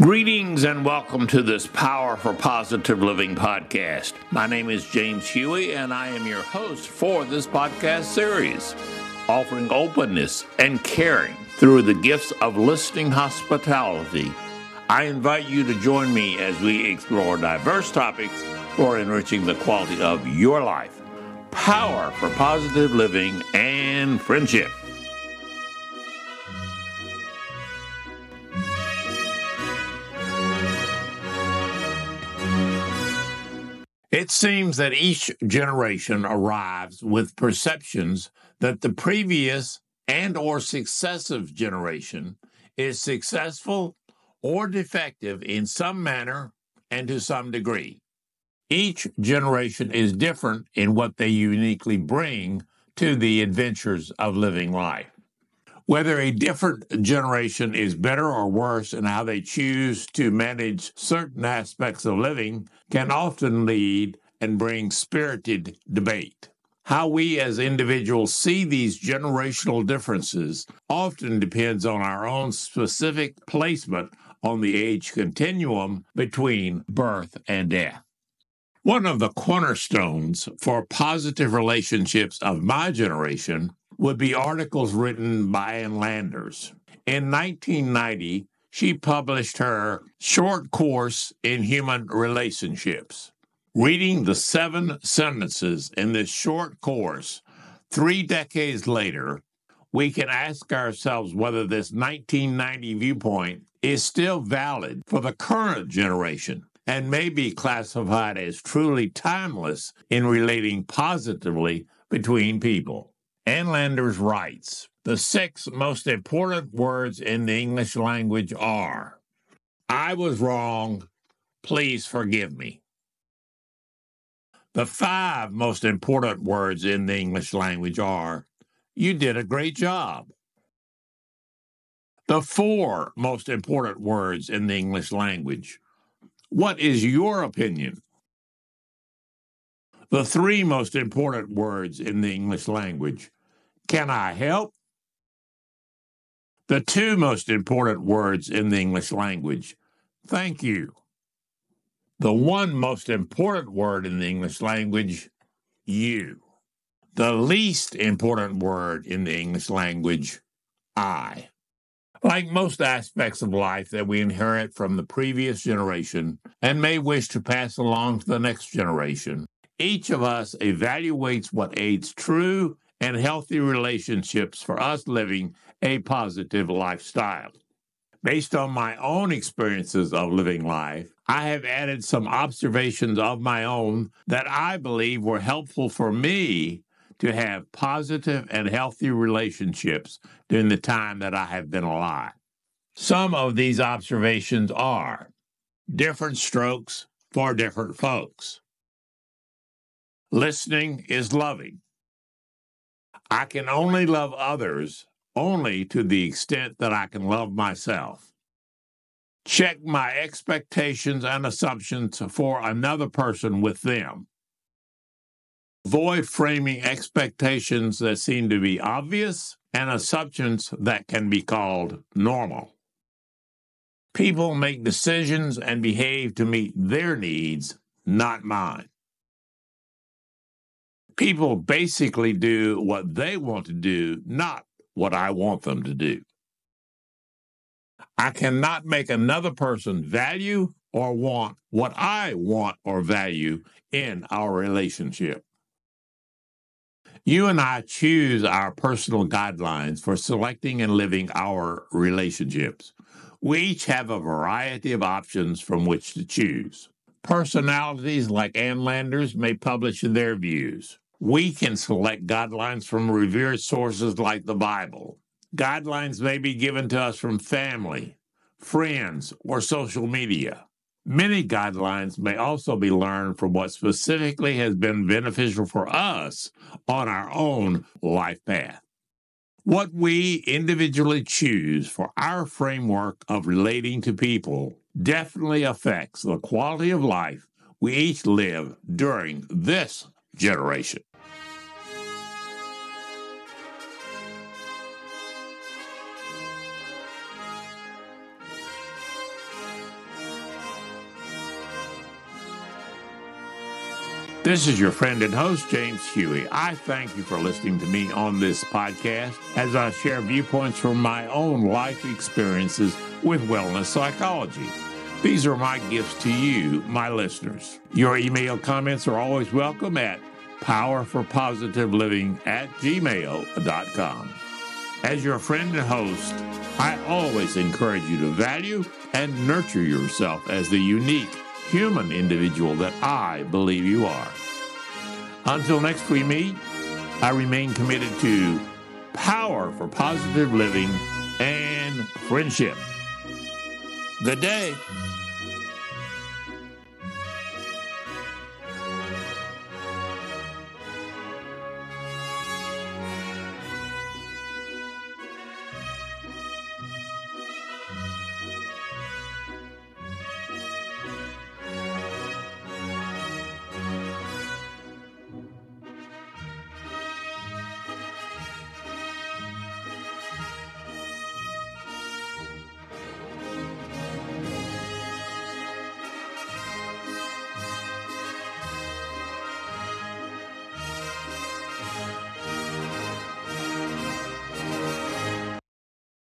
Greetings and welcome to this Power for Positive Living podcast. My name is James Huey, and I am your host for this podcast series, offering openness and caring through the gifts of listening hospitality. I invite you to join me as we explore diverse topics for enriching the quality of your life. Power for positive living and friendship. It seems that each generation arrives with perceptions that the previous and or successive generation is successful or defective in some manner and to some degree. Each generation is different in what they uniquely bring to the adventures of living life. Whether a different generation is better or worse in how they choose to manage certain aspects of living can often lead and bring spirited debate. How we as individuals see these generational differences often depends on our own specific placement on the age continuum between birth and death. One of the cornerstones for positive relationships of my generation would be articles written by Landers. In 1990, she published her short course in human relationships. Reading the seven sentences in this short course, three decades later, we can ask ourselves whether this 1990 viewpoint is still valid for the current generation and may be classified as truly timeless in relating positively between people. Ann Landers writes The six most important words in the English language are I was wrong, please forgive me. The five most important words in the English language are You did a great job. The four most important words in the English language What is your opinion? The three most important words in the English language Can I help? The two most important words in the English language Thank you. The one most important word in the English language You. The least important word in the English language I. Like most aspects of life that we inherit from the previous generation and may wish to pass along to the next generation, each of us evaluates what aids true and healthy relationships for us living a positive lifestyle. Based on my own experiences of living life, I have added some observations of my own that I believe were helpful for me to have positive and healthy relationships during the time that I have been alive. Some of these observations are different strokes for different folks. Listening is loving. I can only love others only to the extent that I can love myself. Check my expectations and assumptions for another person with them. Avoid framing expectations that seem to be obvious and assumptions that can be called normal. People make decisions and behave to meet their needs, not mine people basically do what they want to do, not what I want them to do. I cannot make another person value or want what I want or value in our relationship. You and I choose our personal guidelines for selecting and living our relationships. We each have a variety of options from which to choose. Personalities like Ann Landers may publish their views. We can select guidelines from revered sources like the Bible. Guidelines may be given to us from family, friends, or social media. Many guidelines may also be learned from what specifically has been beneficial for us on our own life path. What we individually choose for our framework of relating to people definitely affects the quality of life we each live during this generation. This is your friend and host, James Huey. I thank you for listening to me on this podcast as I share viewpoints from my own life experiences with wellness psychology. These are my gifts to you, my listeners. Your email comments are always welcome at powerforpositiveliving at gmail.com. As your friend and host, I always encourage you to value and nurture yourself as the unique human individual that I believe you are. Until next we meet, I remain committed to power for positive living and friendship. Good day.